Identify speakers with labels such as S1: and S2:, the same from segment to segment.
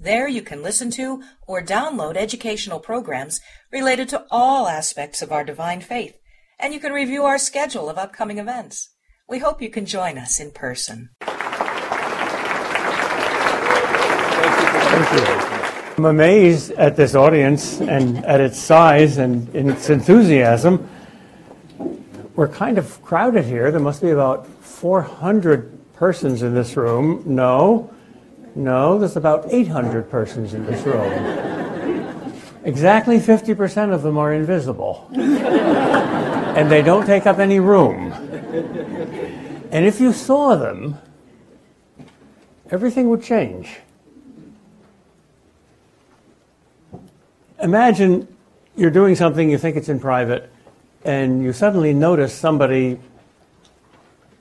S1: There you can listen to or download educational programs related to all aspects of our divine faith, and you can review our schedule of upcoming events. We hope you can join us in person.
S2: I'm amazed at this audience and at its size and its enthusiasm. We're kind of crowded here. There must be about 400 persons in this room. No, no, there's about 800 persons in this room. exactly 50% of them are invisible. and they don't take up any room. And if you saw them, everything would change. Imagine you're doing something, you think it's in private, and you suddenly notice somebody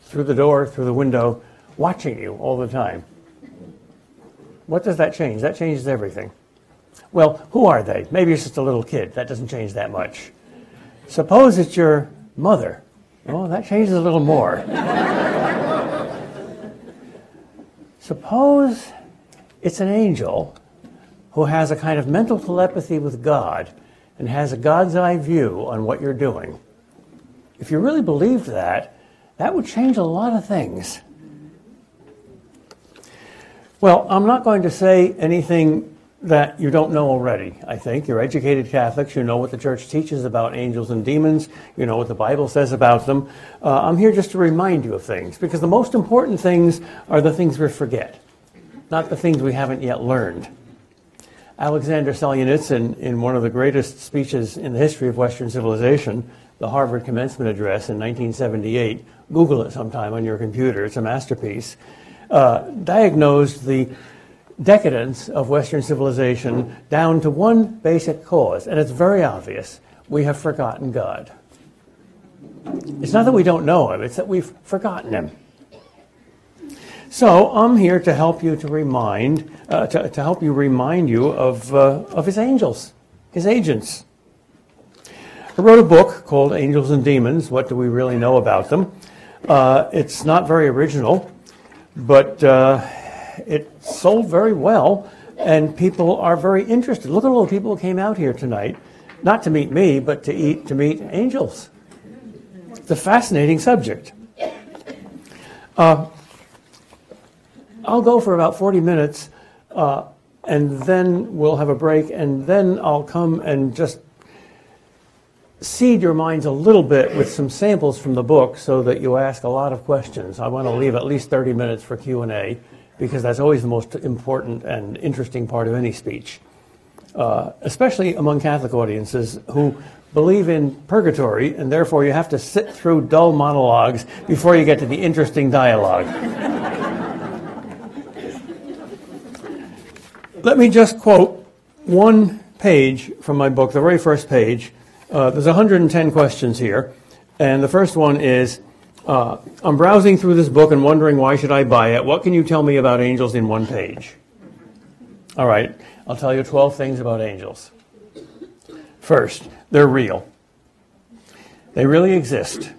S2: through the door, through the window, watching you all the time. What does that change? That changes everything. Well, who are they? Maybe it's just a little kid. That doesn't change that much. Suppose it's your mother. Well, that changes a little more. Suppose it's an angel who has a kind of mental telepathy with God and has a God's eye view on what you're doing. If you really believed that, that would change a lot of things. Well, I'm not going to say anything that you don't know already, I think. You're educated Catholics. You know what the church teaches about angels and demons. You know what the Bible says about them. Uh, I'm here just to remind you of things because the most important things are the things we forget, not the things we haven't yet learned. Alexander Solzhenitsyn, in one of the greatest speeches in the history of Western civilization, the Harvard Commencement Address in 1978, Google it sometime on your computer, it's a masterpiece uh, diagnosed the decadence of Western civilization down to one basic cause, and it's very obvious. We have forgotten God. It's not that we don't know Him, it's that we've forgotten Him. So I'm here to help you to remind, uh, to, to, help you remind you of, uh, of His angels, His agents. I wrote a book called Angels and Demons. What do we really know about them? Uh, it's not very original. But uh, it sold very well, and people are very interested. Look at all the people who came out here tonight, not to meet me, but to eat to meet angels. It's a fascinating subject. Uh, I'll go for about 40 minutes, uh, and then we'll have a break, and then I'll come and just seed your minds a little bit with some samples from the book so that you ask a lot of questions. I want to leave at least 30 minutes for Q&A because that's always the most important and interesting part of any speech, uh, especially among Catholic audiences who believe in purgatory and therefore you have to sit through dull monologues before you get to the interesting dialogue. Let me just quote one page from my book, the very first page, uh, there's 110 questions here, and the first one is, uh, I'm browsing through this book and wondering why should I buy it. What can you tell me about angels in one page? All right, I'll tell you 12 things about angels. First, they're real. They really exist.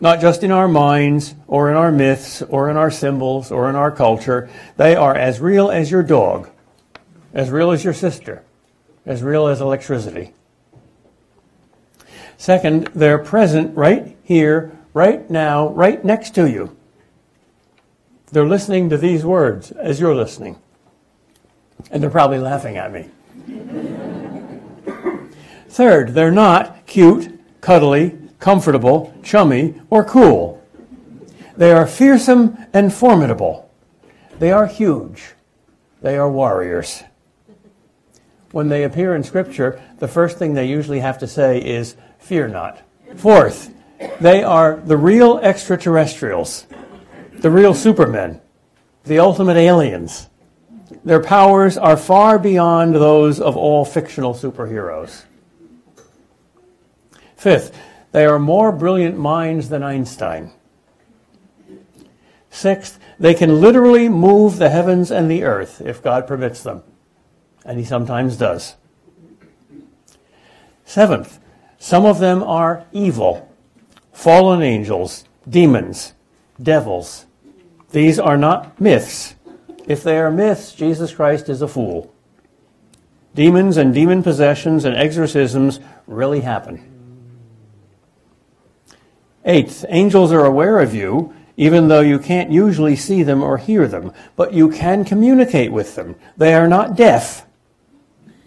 S2: Not just in our minds or in our myths or in our symbols or in our culture. They are as real as your dog, as real as your sister, as real as electricity. Second, they're present right here, right now, right next to you. They're listening to these words as you're listening. And they're probably laughing at me. Third, they're not cute, cuddly, comfortable, chummy, or cool. They are fearsome and formidable. They are huge. They are warriors. When they appear in Scripture, the first thing they usually have to say is, fear not. Fourth, they are the real extraterrestrials, the real supermen, the ultimate aliens. Their powers are far beyond those of all fictional superheroes. Fifth, they are more brilliant minds than Einstein. Sixth, they can literally move the heavens and the earth if God permits them. And He sometimes does. Seventh, some of them are evil, fallen angels, demons, devils. These are not myths. If they are myths, Jesus Christ is a fool. Demons and demon possessions and exorcisms really happen. Eighth, angels are aware of you, even though you can't usually see them or hear them, but you can communicate with them. They are not deaf.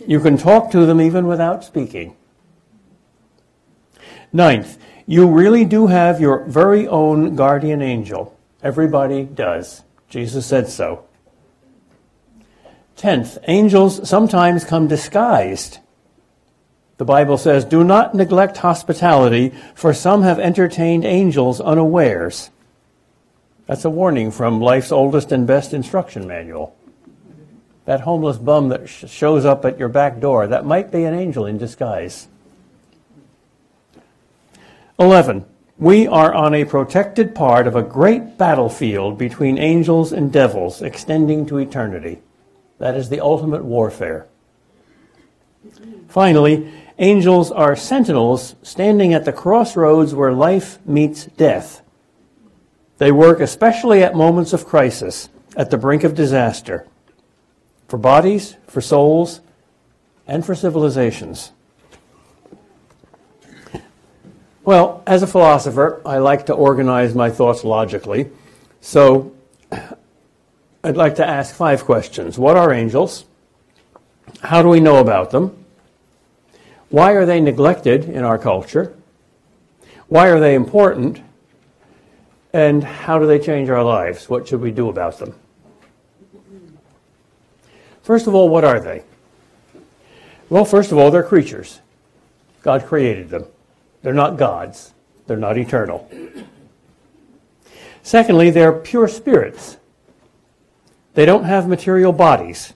S2: You can talk to them even without speaking. Ninth, you really do have your very own guardian angel. Everybody does. Jesus said so. Tenth, angels sometimes come disguised. The Bible says, Do not neglect hospitality, for some have entertained angels unawares. That's a warning from life's oldest and best instruction manual. That homeless bum that sh- shows up at your back door, that might be an angel in disguise. 11. We are on a protected part of a great battlefield between angels and devils extending to eternity. That is the ultimate warfare. Finally, angels are sentinels standing at the crossroads where life meets death. They work especially at moments of crisis, at the brink of disaster, for bodies, for souls, and for civilizations. Well, as a philosopher, I like to organize my thoughts logically. So I'd like to ask five questions. What are angels? How do we know about them? Why are they neglected in our culture? Why are they important? And how do they change our lives? What should we do about them? First of all, what are they? Well, first of all, they're creatures. God created them. They're not gods, they're not eternal. Secondly, they're pure spirits. They don't have material bodies.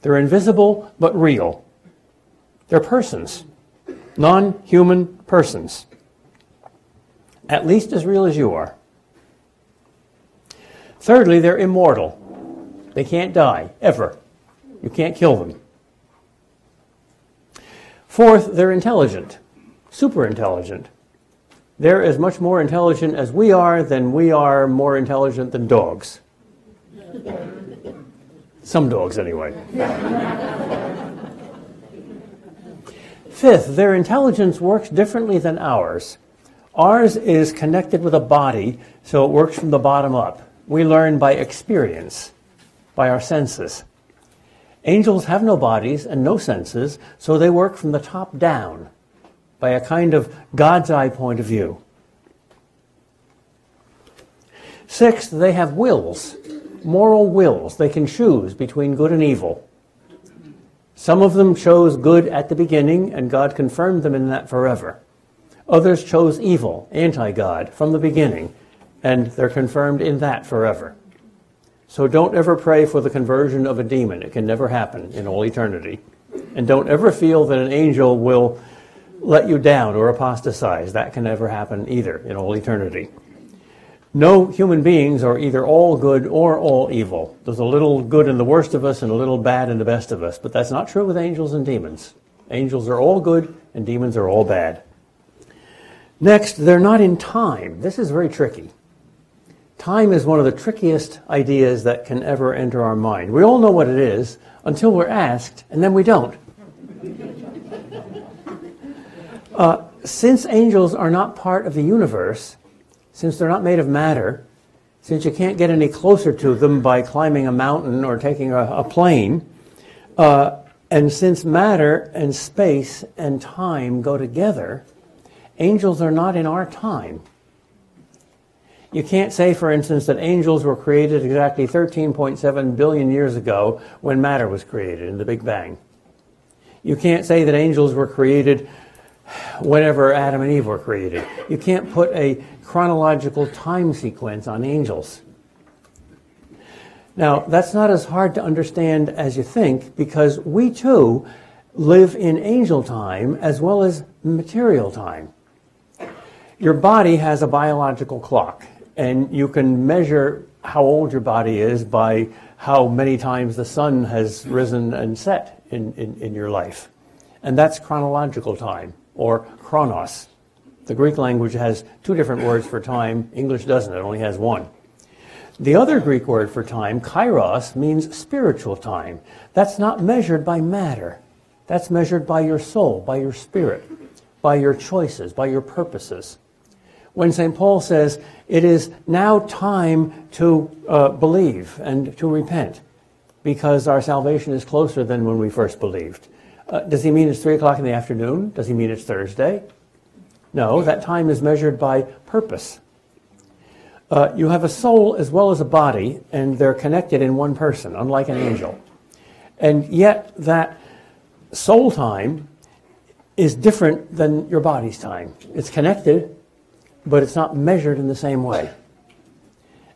S2: They're invisible but real. They're persons, non human persons, at least as real as you are. Thirdly, they're immortal. They can't die, ever. You can't kill them. Fourth, they're intelligent super intelligent. They're as much more intelligent as we are than we are more intelligent than dogs. Some dogs, anyway. Fifth, their intelligence works differently than ours. Ours is connected with a body, so it works from the bottom up. We learn by experience, by our senses. Angels have no bodies and no senses, so they work from the top down by a kind of God's eye point of view. Sixth, they have wills, moral wills. They can choose between good and evil. Some of them chose good at the beginning, and God confirmed them in that forever. Others chose evil, anti God, from the beginning, and they're confirmed in that forever. So don't ever pray for the conversion of a demon. It can never happen in all eternity. And don't ever feel that an angel will let you down or apostatize. That can never happen either in all eternity. No human beings are either all good or all evil. There's a little good in the worst of us and a little bad in the best of us. But that's not true with angels and demons. Angels are all good and demons are all bad. Next, they're not in time. This is very tricky. Time is one of the trickiest ideas that can ever enter our mind. We all know what it is until we're asked, and then we don't. Uh, since angels are not part of the universe, since they're not made of matter, since you can't get any closer to them by climbing a mountain or taking a, a plane, uh, and since matter and space and time go together, angels are not in our time. You can't say, for instance, that angels were created exactly 13.7 billion years ago when matter was created in the Big Bang. You can't say that angels were created whenever Adam and Eve were created. You can't put a chronological time sequence on angels. Now, that's not as hard to understand as you think because we too live in angel time as well as material time. Your body has a biological clock, and you can measure how old your body is by how many times the sun has risen and set in, in, in your life. And that's chronological time, or chronos. The Greek language has two different words for time. English doesn't, it only has one. The other Greek word for time, kairos, means spiritual time. That's not measured by matter. That's measured by your soul, by your spirit, by your choices, by your purposes. When St. Paul says, it is now time to uh, believe and to repent because our salvation is closer than when we first believed. Uh, does he mean it's 3 o'clock in the afternoon? Does he mean it's Thursday? No, that time is measured by purpose. Uh, you have a soul as well as a body, and they're connected in one person, unlike an angel. And yet, that soul time is different than your body's time. It's connected, but it's not measured in the same way.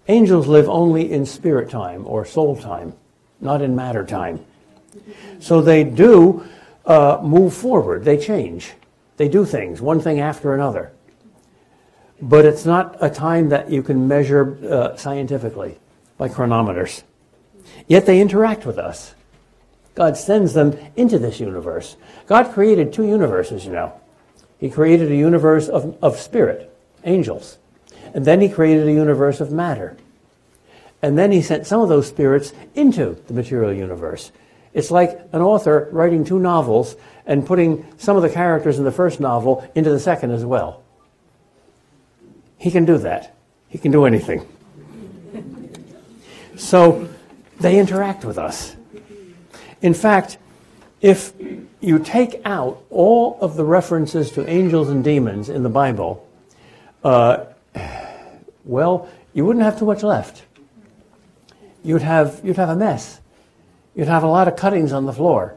S2: Angels live only in spirit time or soul time, not in matter time. So they do uh, move forward, they change, they do things, one thing after another but it's not a time that you can measure uh, scientifically by chronometers. Yet they interact with us. God sends them into this universe. God created two universes, you know. He created a universe of, of spirit, angels. And then he created a universe of matter. And then he sent some of those spirits into the material universe. It's like an author writing two novels and putting some of the characters in the first novel into the second as well. He can do that. He can do anything. So they interact with us. In fact, if you take out all of the references to angels and demons in the Bible, uh, well, you wouldn't have too much left. You'd have, you'd have a mess. You'd have a lot of cuttings on the floor,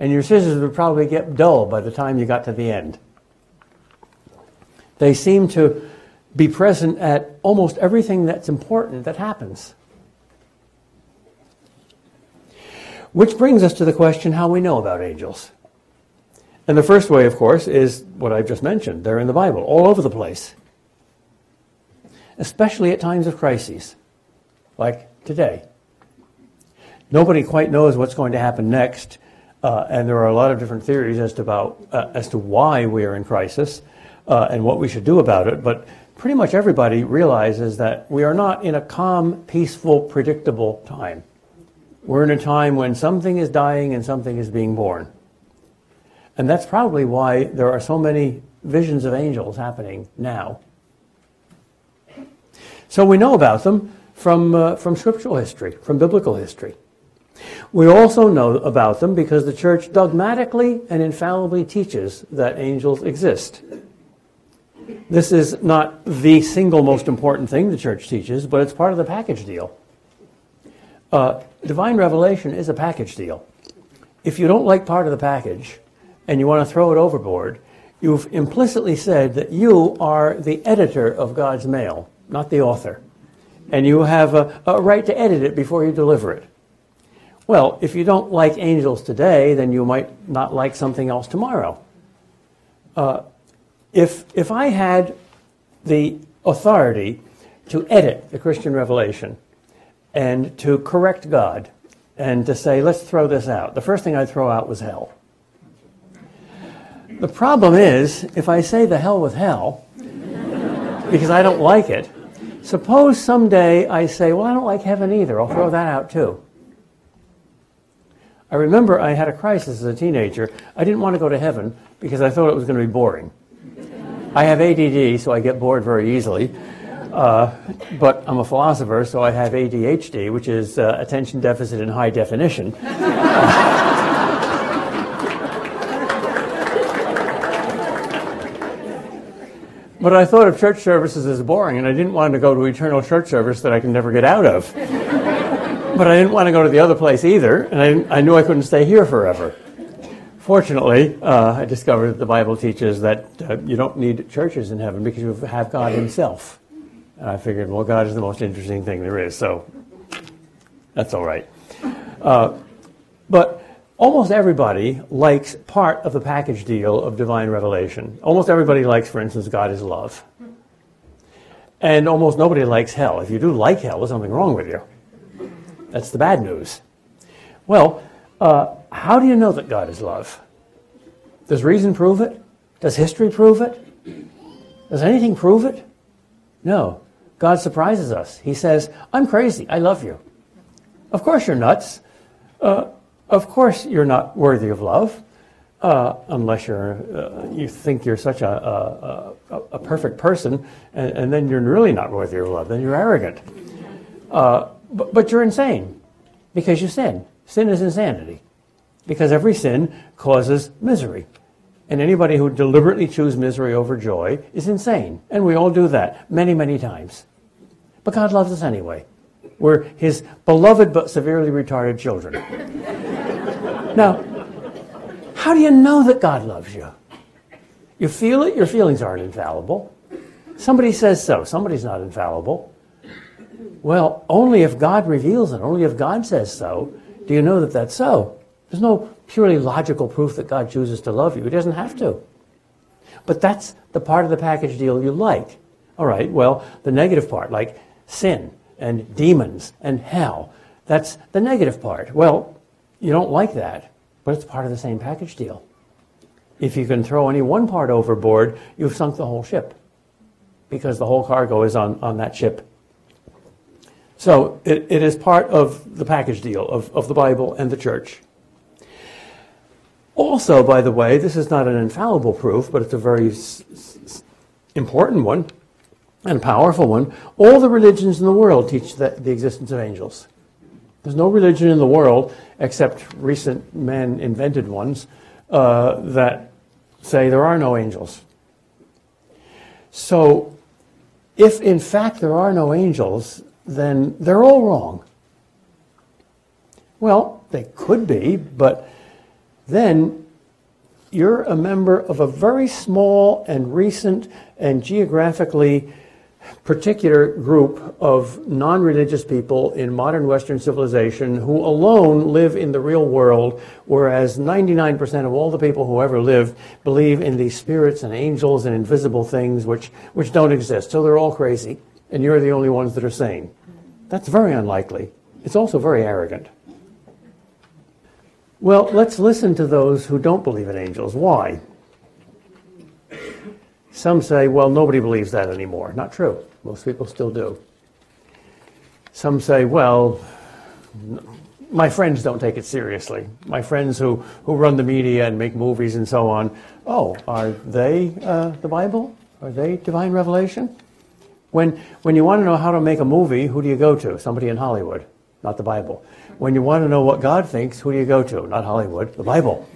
S2: and your scissors would probably get dull by the time you got to the end. They seem to be present at almost everything that's important that happens. Which brings us to the question how we know about angels. And the first way, of course, is what I've just mentioned. They're in the Bible, all over the place. Especially at times of crises, like today. Nobody quite knows what's going to happen next, uh, and there are a lot of different theories as to, about, uh, as to why we are in crisis uh, and what we should do about it. But pretty much everybody realizes that we are not in a calm, peaceful, predictable time. We're in a time when something is dying and something is being born. And that's probably why there are so many visions of angels happening now. So we know about them from, uh, from scriptural history, from biblical history. We also know about them because the church dogmatically and infallibly teaches that angels exist. This is not the single most important thing the church teaches, but it's part of the package deal. Uh, divine revelation is a package deal. If you don't like part of the package and you want to throw it overboard, you've implicitly said that you are the editor of God's mail, not the author. And you have a, a right to edit it before you deliver it. Well, if you don't like angels today, then you might not like something else tomorrow. Uh, if, if I had the authority to edit the Christian revelation and to correct God and to say, let's throw this out, the first thing I'd throw out was hell. The problem is, if I say the hell with hell, because I don't like it, suppose someday I say, well, I don't like heaven either. I'll throw that out too. I remember I had a crisis as a teenager. I didn't want to go to heaven because I thought it was going to be boring. I have ADD, so I get bored very easily. Uh, but I'm a philosopher, so I have ADHD, which is uh, attention deficit in high definition. but I thought of church services as boring, and I didn't want to go to eternal church service that I can never get out of. But I didn't want to go to the other place either, and I, I knew I couldn't stay here forever. Fortunately, uh, I discovered that the Bible teaches that uh, you don't need churches in heaven because you have God Himself. And I figured, well, God is the most interesting thing there is, so that's all right. Uh, but almost everybody likes part of the package deal of divine revelation. Almost everybody likes, for instance, God is love. And almost nobody likes hell. If you do like hell, there's something wrong with you. That's the bad news. Well, uh, how do you know that God is love? Does reason prove it? Does history prove it? Does anything prove it? No. God surprises us. He says, I'm crazy. I love you. Of course you're nuts. Uh, of course you're not worthy of love. Uh, unless you're, uh, you think you're such a, a, a, a perfect person, and, and, then you're really not worthy of love. Then you're arrogant. Uh, but, but you're insane because you sin. Sin is insanity because every sin causes misery. And anybody who deliberately chooses misery over joy is insane. And we all do that many, many times. But God loves us anyway. We're His beloved but severely retarded children. now, how do you know that God loves you? You feel it, your feelings aren't infallible. Somebody says so, somebody's not infallible. Well, only if God reveals it, only if God says so, do you know that that's so. There's no purely logical proof that God chooses to love you. He doesn't have to. But that's the part of the package deal you like. All right, well, the negative part, like sin and demons and hell, that's the negative part. Well, you don't like that. But it's part of the same package deal. If you can throw any one part overboard, you've sunk the whole ship because the whole cargo is on, on that ship. So it, it is part of the package deal of, of the Bible and the church. Also, by the way, this is not an infallible proof, but it's a very s- s- important one and powerful one. All the religions in the world teach that, the existence of angels. There's no religion in the world, except recent man invented ones, uh, that say there are no angels. So, if in fact there are no angels, then they're all wrong. Well, they could be, but then you're a member of a very small and recent and geographically particular group of non religious people in modern Western civilization who alone live in the real world, whereas 99% of all the people who ever lived believe in these spirits and angels and invisible things which, which don't exist. So they're all crazy, and you're the only ones that are sane. That's very unlikely. It's also very arrogant. Well, let's listen to those who don't believe in angels. Why? Some say, well, nobody believes that anymore. Not true. Most people still do. Some say, well, my friends don't take it seriously. My friends who, who run the media and make movies and so on, oh, are they uh, the Bible? Are they divine revelation? When, when you want to know how to make a movie, who do you go to? Somebody in Hollywood, not the Bible. When you want to know what God thinks, who do you go to? Not Hollywood, the Bible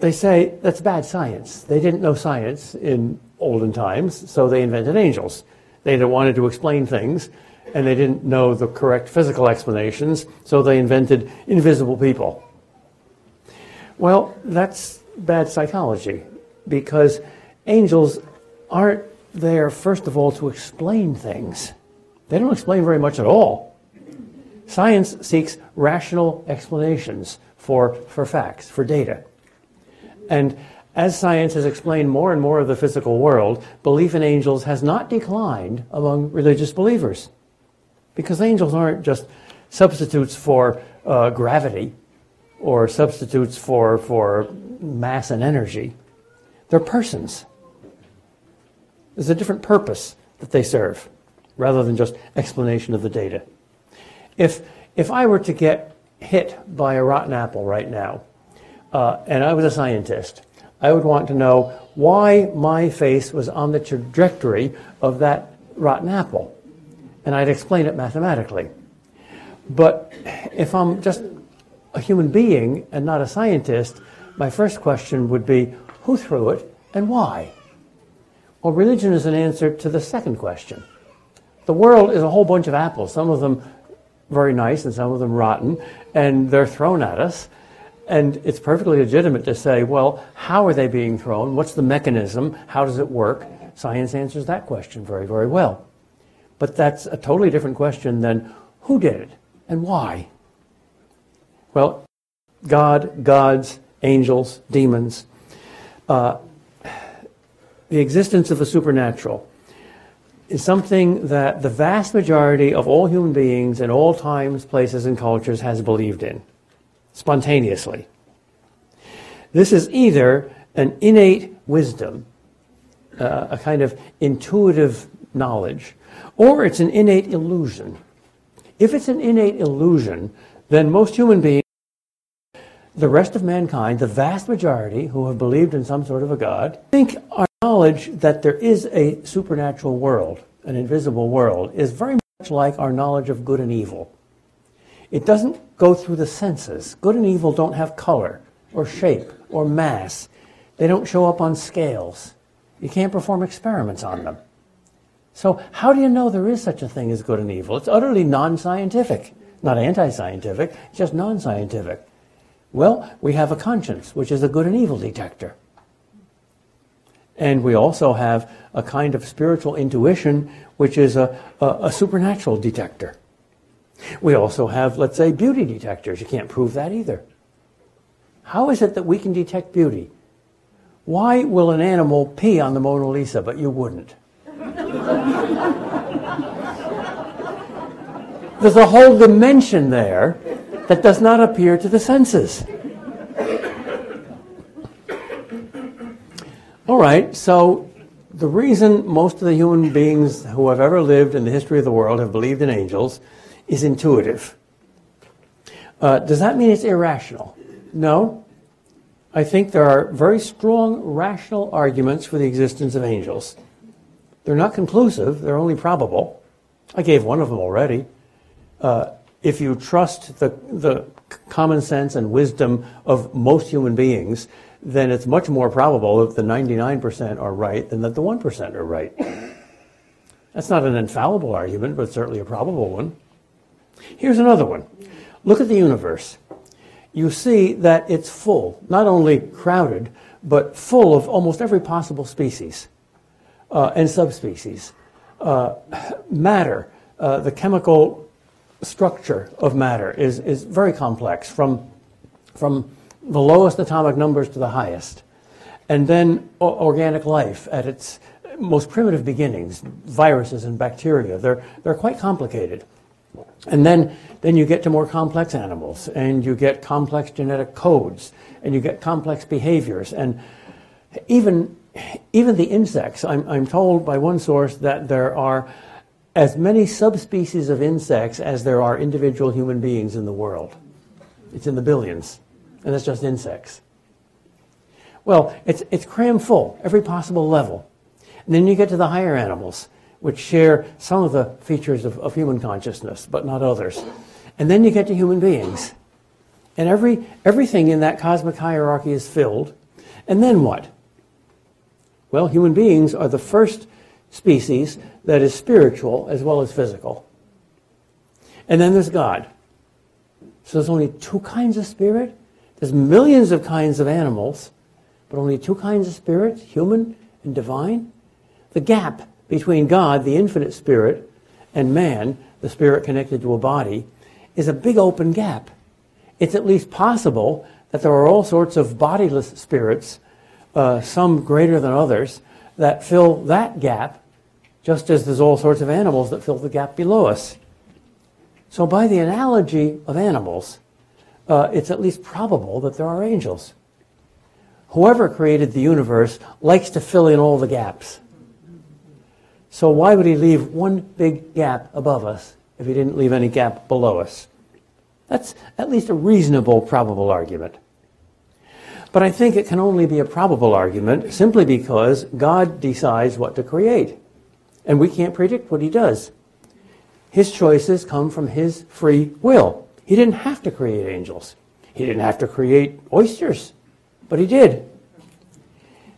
S2: they say that's bad science. They didn't know science in olden times, so they invented angels. They wanted to explain things, and they didn't know the correct physical explanations, so they invented invisible people. Well, that's bad psychology, because angels aren't there, first of all, to explain things. They don't explain very much at all. Science seeks rational explanations for, for facts, for data. And as science has explained more and more of the physical world, belief in angels has not declined among religious believers. Because angels aren't just substitutes for uh, gravity or substitutes for, for mass and energy. They're persons. There's a different purpose that they serve rather than just explanation of the data. If, if I were to get hit by a rotten apple right now, uh, and I was a scientist, I would want to know why my face was on the trajectory of that rotten apple. And I'd explain it mathematically. But if I'm just a human being and not a scientist, my first question would be who threw it and why? Well, religion is an answer to the second question. The world is a whole bunch of apples, some of them very nice and some of them rotten, and they're thrown at us. And it's perfectly legitimate to say, well, how are they being thrown? What's the mechanism? How does it work? Science answers that question very, very well. But that's a totally different question than who did it and why? Well, God, gods, angels, demons. Uh, the existence of the supernatural. is something that the vast majority of all human beings in all times, places, and cultures has believed in spontaneously. This is either an innate wisdom, uh, a kind of intuitive knowledge, or it's an innate illusion. If it's an innate illusion, then most human beings, the rest of mankind, the vast majority who have believed in some sort of a God, think our knowledge that there is a supernatural world, an invisible world, is very much like our knowledge of good and evil. It doesn't go through the senses. Good and evil don't have color or shape or mass. They don't show up on scales. You can't perform experiments on them. So, how do you know there is such a thing as good and evil? It's utterly non scientific, not anti scientific, just non scientific. Well, we have a conscience, which is a good and evil detector. And we also have a kind of spiritual intuition, which is a, a, a supernatural detector. We also have, let's say, beauty detectors. You can't prove that either. How is it that we can detect beauty? Why will an animal pee on the Mona Lisa, but you wouldn't? There's a whole dimension there that does not appear to the senses. All right, so the reason most of the human beings who have ever lived in the history of the world have believed in angels is intuitive. Uh, does that mean it's irrational? No. I think there are very strong rational arguments for the existence of angels. They're not conclusive, they're only probable. I gave one of them already. Uh, if you trust the, the common sense and wisdom of most human beings, then it's much more probable that the 99% are right than that the 1% are right. That's not an infallible argument, but certainly a probable one. Here's another one. Look at the universe. You see that it's full, not only crowded, but full of almost every possible species uh, and subspecies. Uh, matter, uh, the chemical structure of matter is, is very complex, from, from the lowest atomic numbers to the highest. And then organic life at its most primitive beginnings, viruses and bacteria, they're, they're quite complicated. And then, then you get to more complex animals, and you get complex genetic codes, and you get complex behaviors. And even, even the insects, I'm, I'm told by one source that there are as many subspecies of insects as there are individual human beings in the world. It's in the billions, and that's just insects. Well, it's, it's crammed full, every possible level. And then you get to the higher animals which share some of the features of, of human consciousness, but not others. And then you get to human beings. And every, everything in that cosmic hierarchy is filled. And then what? Well, human beings are the first species that is spiritual as well as physical. And then there's God. So there's only two kinds of spirit. There's millions of kinds of animals, but only two kinds of spirits, human and divine. The gap between God, the infinite spirit, and man, the spirit connected to a body, is a big open gap. It's at least possible that there are all sorts of bodiless spirits, uh, some greater than others, that fill that gap, just as there's all sorts of animals that fill the gap below us. So, by the analogy of animals, uh, it's at least probable that there are angels. Whoever created the universe likes to fill in all the gaps. So why would he leave one big gap above us if he didn't leave any gap below us? That's at least a reasonable, probable argument. But I think it can only be a probable argument simply because God decides what to create. And we can't predict what he does. His choices come from his free will. He didn't have to create angels. He didn't have to create oysters, but he did.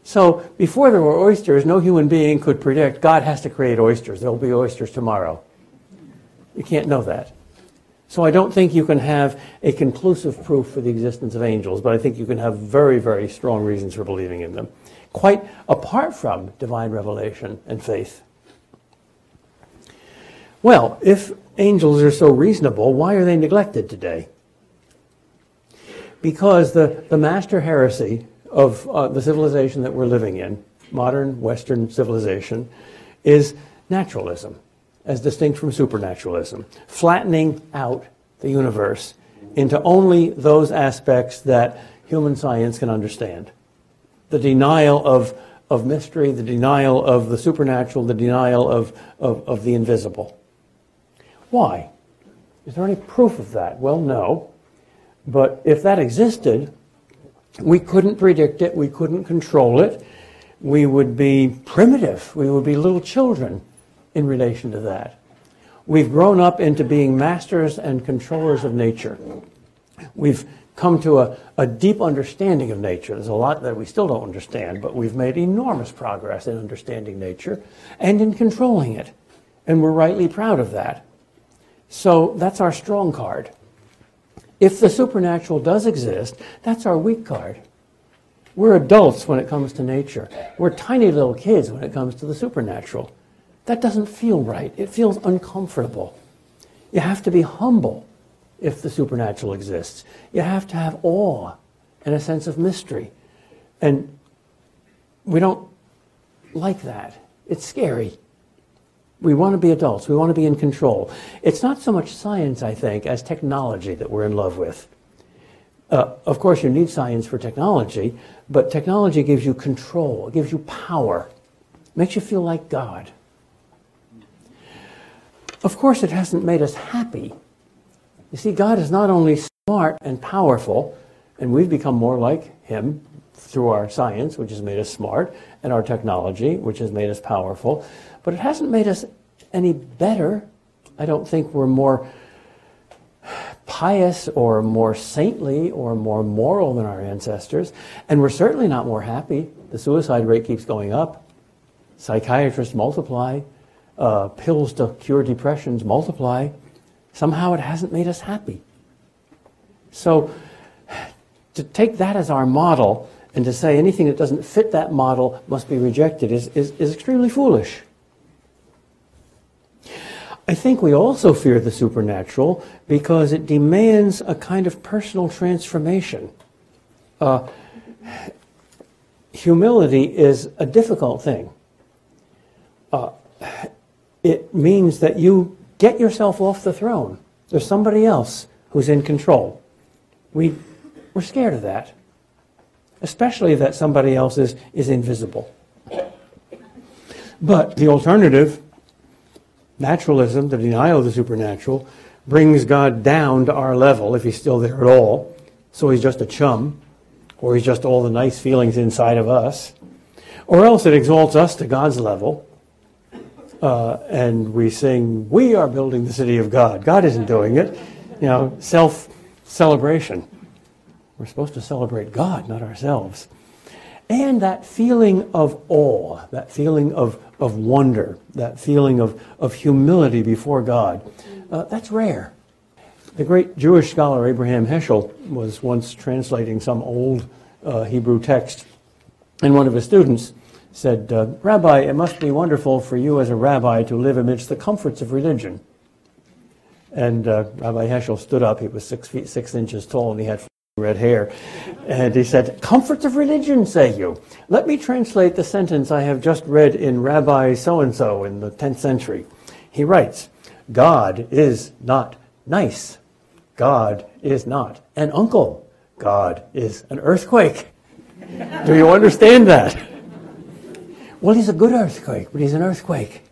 S2: So before there were oysters, no human being could predict God has to create oysters. There will be oysters tomorrow. You can't know that. So I don't think you can have a conclusive proof for the existence of angels, but I think you can have very, very strong reasons for believing in them, quite apart from divine revelation and faith. Well, if angels are so reasonable, why are they neglected today? Because the, the master heresy of uh, the civilization that we're living in, modern Western civilization, is naturalism, as distinct from supernaturalism, flattening out the universe into only those aspects that human science can understand. The denial of, of mystery, the denial of the supernatural, the denial of, of, of the invisible. Why? Is there any proof of that? Well, no. But if that existed, we couldn't predict it, we couldn't control it, we would be primitive, we would be little children in relation to that. We've grown up into being masters and controllers of nature. We've come to a, a, deep understanding of nature. There's a lot that we still don't understand, but we've made enormous progress in understanding nature and in controlling it. And we're rightly proud of that. So that's our strong card. If the supernatural does exist, that's our weak card. We're adults when it comes to nature. We're tiny little kids when it comes to the supernatural. That doesn't feel right. It feels uncomfortable. You have to be humble if the supernatural exists. You have to have awe and a sense of mystery. And we don't like that. It's scary. We want to be adults. We want to be in control. It's not so much science, I think, as technology that we're in love with. Uh, of course, you need science for technology, but technology gives you control, it gives you power, makes you feel like God. Of course, it hasn't made us happy you see, God is not only smart and powerful, and we've become more like Him through our science, which has made us smart, and our technology, which has made us powerful, but it hasn't made us any better. I don't think we're more pious or more saintly or more moral than our ancestors, and we're certainly not more happy. The suicide rate keeps going up. Psychiatrists multiply. Uh, pills to cure depressions multiply. Somehow it hasn't made us happy. So to take that as our model and to say anything that doesn't fit that model must be rejected is, is, is extremely foolish. I think we also fear the supernatural because it demands a kind of personal transformation. Uh, humility is a difficult thing. Uh, it means that you Get yourself off the throne. There's somebody else who's in control. We, we're scared of that, especially that somebody else is, is invisible. But the alternative, naturalism, the denial of the supernatural, brings God down to our level, if he's still there at all. So he's just a chum, or he's just all the nice feelings inside of us. Or else it exalts us to God's level, uh, and we sing, We are building the city of God. God isn't doing it. You know, self celebration. We're supposed to celebrate God, not ourselves. And that feeling of awe, that feeling of, of wonder, that feeling of, of humility before God, uh, that's rare. The great Jewish scholar Abraham Heschel was once translating some old uh, Hebrew text, and one of his students said, uh, Rabbi, it must be wonderful for you as a rabbi to live amidst the comforts of religion. And uh, Rabbi Heschel stood up. He was six feet six inches tall and he had red hair. And he said, Comforts of religion, say you. Let me translate the sentence I have just read in Rabbi so and so in the 10th century. He writes, God is not nice. God is not an uncle. God is an earthquake. Do you understand that? Well, he's a good earthquake, but he's an earthquake.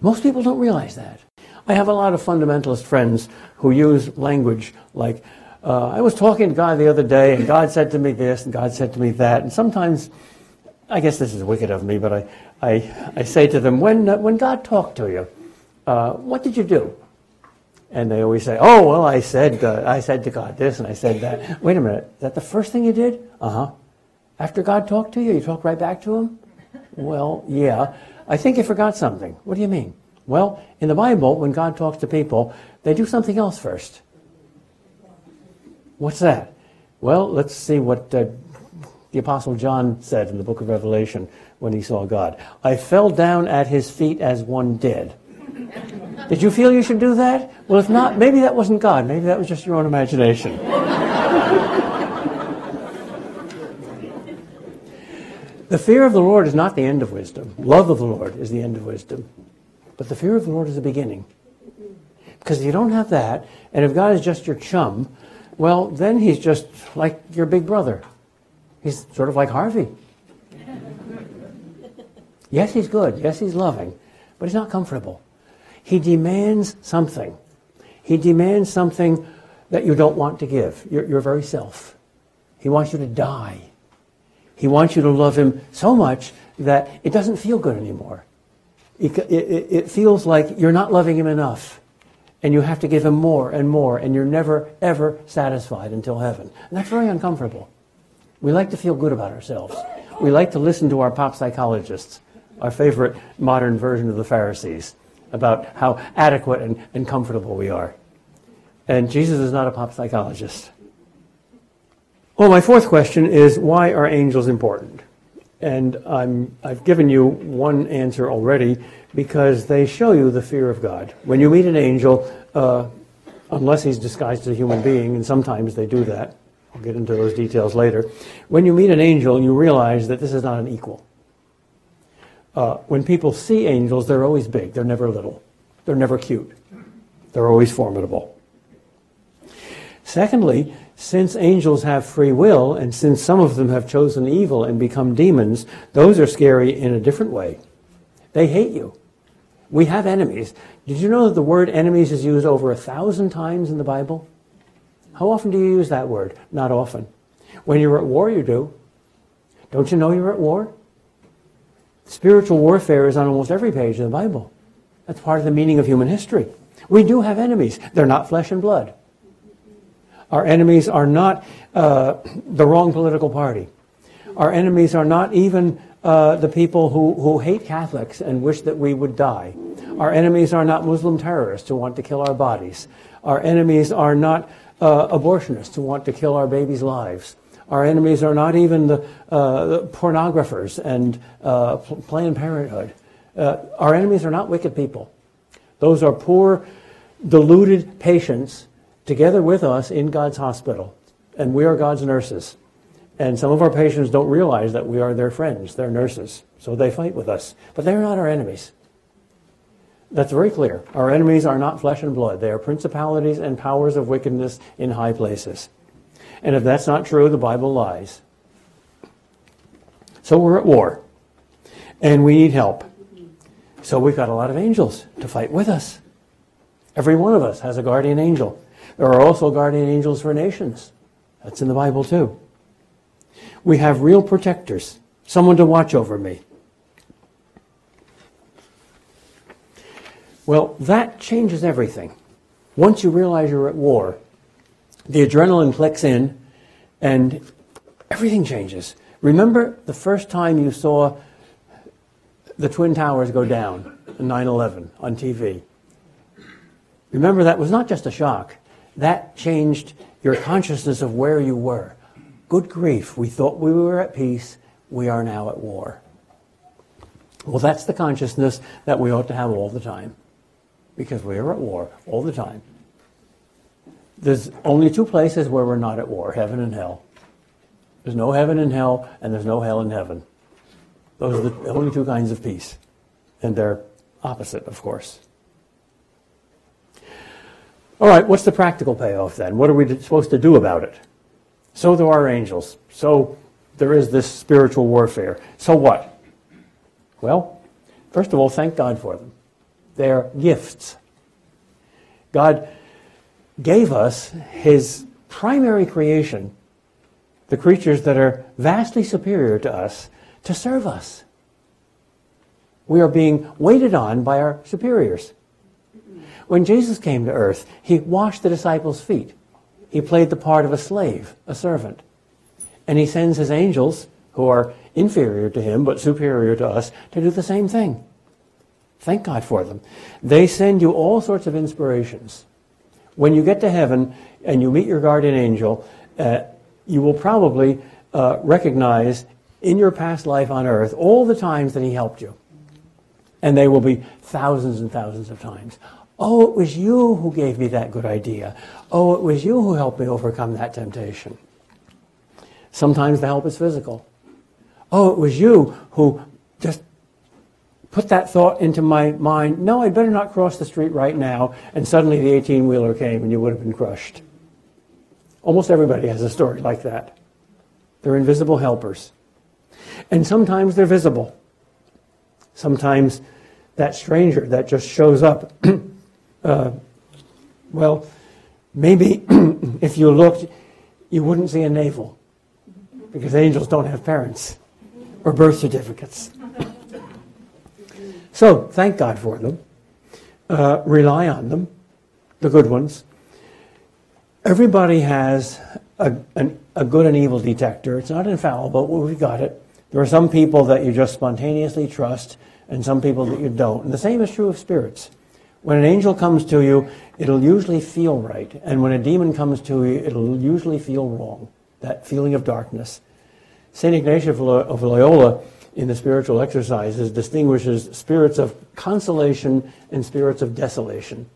S2: Most people don't realize that. I have a lot of fundamentalist friends who use language like, uh, I was talking to God the other day, and God said to me this, and God said to me that. And sometimes, I guess this is wicked of me, but I, I, I say to them, when, uh, when God talked to you, uh, what did you do? And they always say, oh, well, I said, uh, I said to God this, and I said that. Wait a minute, is that the first thing you did? Uh huh. After God talked to you, you talked right back to him? Well, yeah. I think you forgot something. What do you mean? Well, in the Bible, when God talks to people, they do something else first. What's that? Well, let's see what uh, the Apostle John said in the book of Revelation when he saw God. I fell down at his feet as one dead. Did you feel you should do that? Well, if not, maybe that wasn't God. Maybe that was just your own imagination. The fear of the Lord is not the end of wisdom. Love of the Lord is the end of wisdom. But the fear of the Lord is the beginning. Because if you don't have that, and if God is just your chum, well, then he's just like your big brother. He's sort of like Harvey. Yes, he's good. Yes, he's loving. But he's not comfortable. He demands something. He demands something that you don't want to give, your, your very self. He wants you to die. He wants you to love him so much that it doesn't feel good anymore. It, it, it, feels like you're not loving him enough. And you have to give him more and more, and you're never, ever satisfied until heaven. And that's very uncomfortable. We like to feel good about ourselves. We like to listen to our pop psychologists, our favorite modern version of the Pharisees, about how adequate and, and comfortable we are. And Jesus is not a pop psychologist. Well, my fourth question is why are angels important? And I'm, I've given you one answer already because they show you the fear of God. When you meet an angel, uh, unless he's disguised as a human being, and sometimes they do that, I'll get into those details later. When you meet an angel, you realize that this is not an equal. Uh, when people see angels, they're always big, they're never little, they're never cute, they're always formidable. Secondly, since angels have free will, and since some of them have chosen evil and become demons, those are scary in a different way. They hate you. We have enemies. Did you know that the word enemies is used over a thousand times in the Bible? How often do you use that word? Not often. When you're at war, you do. Don't you know you're at war? Spiritual warfare is on almost every page of the Bible. That's part of the meaning of human history. We do have enemies. They're not flesh and blood. Our enemies are not uh, the wrong political party. Our enemies are not even uh, the people who, who hate Catholics and wish that we would die. Our enemies are not Muslim terrorists who want to kill our bodies. Our enemies are not uh, abortionists who want to kill our babies' lives. Our enemies are not even the, uh, the pornographers and uh, Planned Parenthood. Uh, our enemies are not wicked people. Those are poor, deluded patients together with us in God's hospital. And we are God's nurses. And some of our patients don't realize that we are their friends, their nurses. So they fight with us. But they're not our enemies. That's very clear. Our enemies are not flesh and blood. They are principalities and powers of wickedness in high places. And if that's not true, the Bible lies. So we're at war. And we need help. So we've got a lot of angels to fight with us. Every one of us has a guardian angel. There are also guardian angels for nations. That's in the Bible too. We have real protectors, someone to watch over me. Well, that changes everything. Once you realize you're at war, the adrenaline clicks in and everything changes. Remember the first time you saw the Twin Towers go down in 9 11 on TV? Remember that was not just a shock, that changed your consciousness of where you were. Good grief, we thought we were at peace, we are now at war. Well, that's the consciousness that we ought to have all the time, because we are at war all the time. There's only two places where we're not at war heaven and hell. There's no heaven and hell, and there's no hell in heaven. Those are the only two kinds of peace. And they're opposite, of course. All right, what's the practical payoff then? What are we supposed to do about it? So there are angels. So there is this spiritual warfare. So what? Well, first of all, thank God for them. They're gifts. God gave us his primary creation, the creatures that are vastly superior to us, to serve us. We are being waited on by our superiors. When Jesus came to earth, he washed the disciples' feet. He played the part of a slave, a servant. And he sends his angels, who are inferior to him but superior to us, to do the same thing. Thank God for them. They send you all sorts of inspirations. When you get to heaven and you meet your guardian angel, uh, you will probably uh, recognize in your past life on earth all the times that he helped you. And they will be thousands and thousands of times. Oh, it was you who gave me that good idea. Oh, it was you who helped me overcome that temptation. Sometimes the help is physical. Oh, it was you who just put that thought into my mind. No, I'd better not cross the street right now. And suddenly the 18 wheeler came and you would have been crushed. Almost everybody has a story like that. They're invisible helpers. And sometimes they're visible. Sometimes that stranger that just shows up, uh, well, maybe if you looked, you wouldn't see a navel because angels don't have parents or birth certificates. So thank God for them. Uh, rely on them, the good ones. Everybody has a, an, a good and evil detector. It's not infallible, but we've got it. There are some people that you just spontaneously trust and some people that you don't. And the same is true of spirits. When an angel comes to you, it'll usually feel right. And when a demon comes to you, it'll usually feel wrong. That feeling of darkness. St. Ignatius of Loyola, in the spiritual exercises, distinguishes spirits of consolation and spirits of desolation.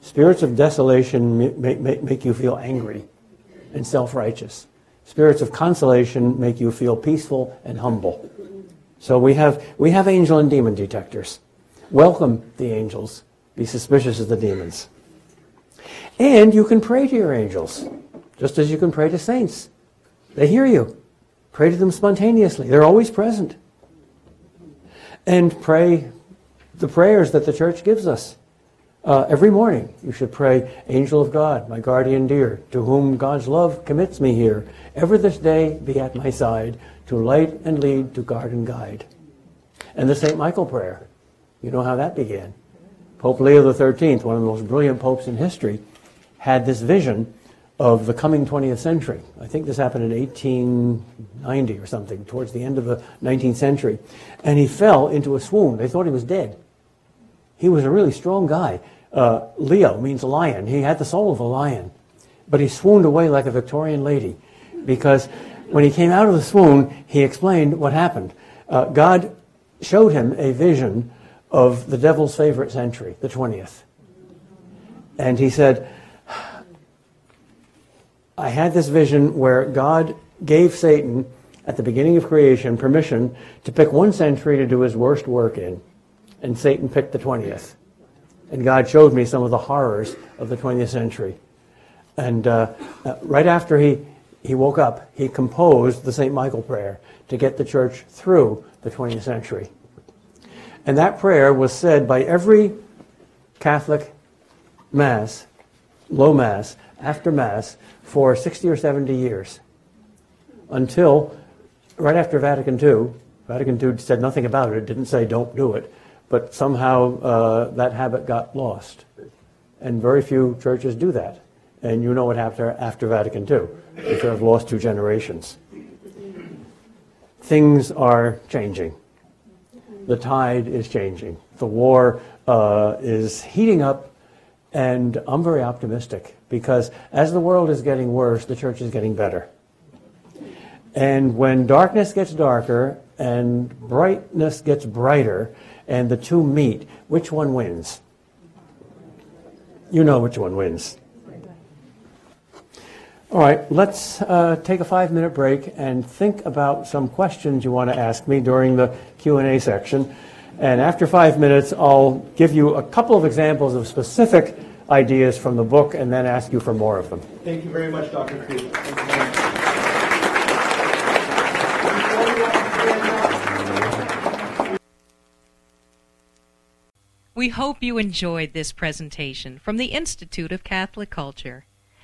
S2: Spirits of desolation make, make, make you feel angry and self righteous. Spirits of consolation make you feel peaceful and humble. So we have, we have angel and demon detectors. Welcome the angels. Be suspicious of the demons. And you can pray to your angels, just as you can pray to saints. They hear you. Pray to them spontaneously. They're always present. And pray the prayers that the church gives us. Uh, every morning, you should pray, Angel of God, my guardian dear, to whom God's love commits me here. Ever this day be at my side, to light and lead, to guard and guide. And the St. Michael prayer. You know how that began. Pope Leo XIII, one of the most brilliant popes in history, had this vision of the coming 20th century. I think this happened in 1890 or something, towards the end of the 19th century. And he fell into a swoon. They thought he was dead. He was a really strong guy. Uh, Leo means lion. He had the soul of a lion. But he swooned away like a Victorian lady because when he came out of the swoon, he explained what happened. Uh, God showed him a vision of the devil's favorite century, the 20th. And he said, I had this vision where God gave Satan, at the beginning of creation, permission to pick one century to do his worst work in. And Satan picked the 20th. And God showed me some of the horrors of the 20th century. And uh, uh, right after he, he woke up, he composed the St. Michael prayer to get the church through the 20th century. And that prayer was said by every Catholic Mass, low Mass, after Mass, for 60 or 70 years. Until right after Vatican II, Vatican II said nothing about it, didn't say don't do it but somehow uh, that habit got lost. And very few churches do that. And you know what happened after Vatican II. They sort of lost two generations. Things are changing. The tide is changing. The war uh, is heating up, and I'm very optimistic because as the world is getting worse, the church is getting better. And when darkness gets darker and brightness gets brighter, and the two meet, which one wins? You know which one wins. All right, let's uh, take a five-minute break and think about some questions you want to ask me during the Q&A section. And after five minutes, I'll give you a couple of examples of specific ideas from the book and then ask you for more of them.
S3: Thank you very much, Dr. Kreeft.
S1: We hope you enjoyed this presentation from the Institute of Catholic Culture.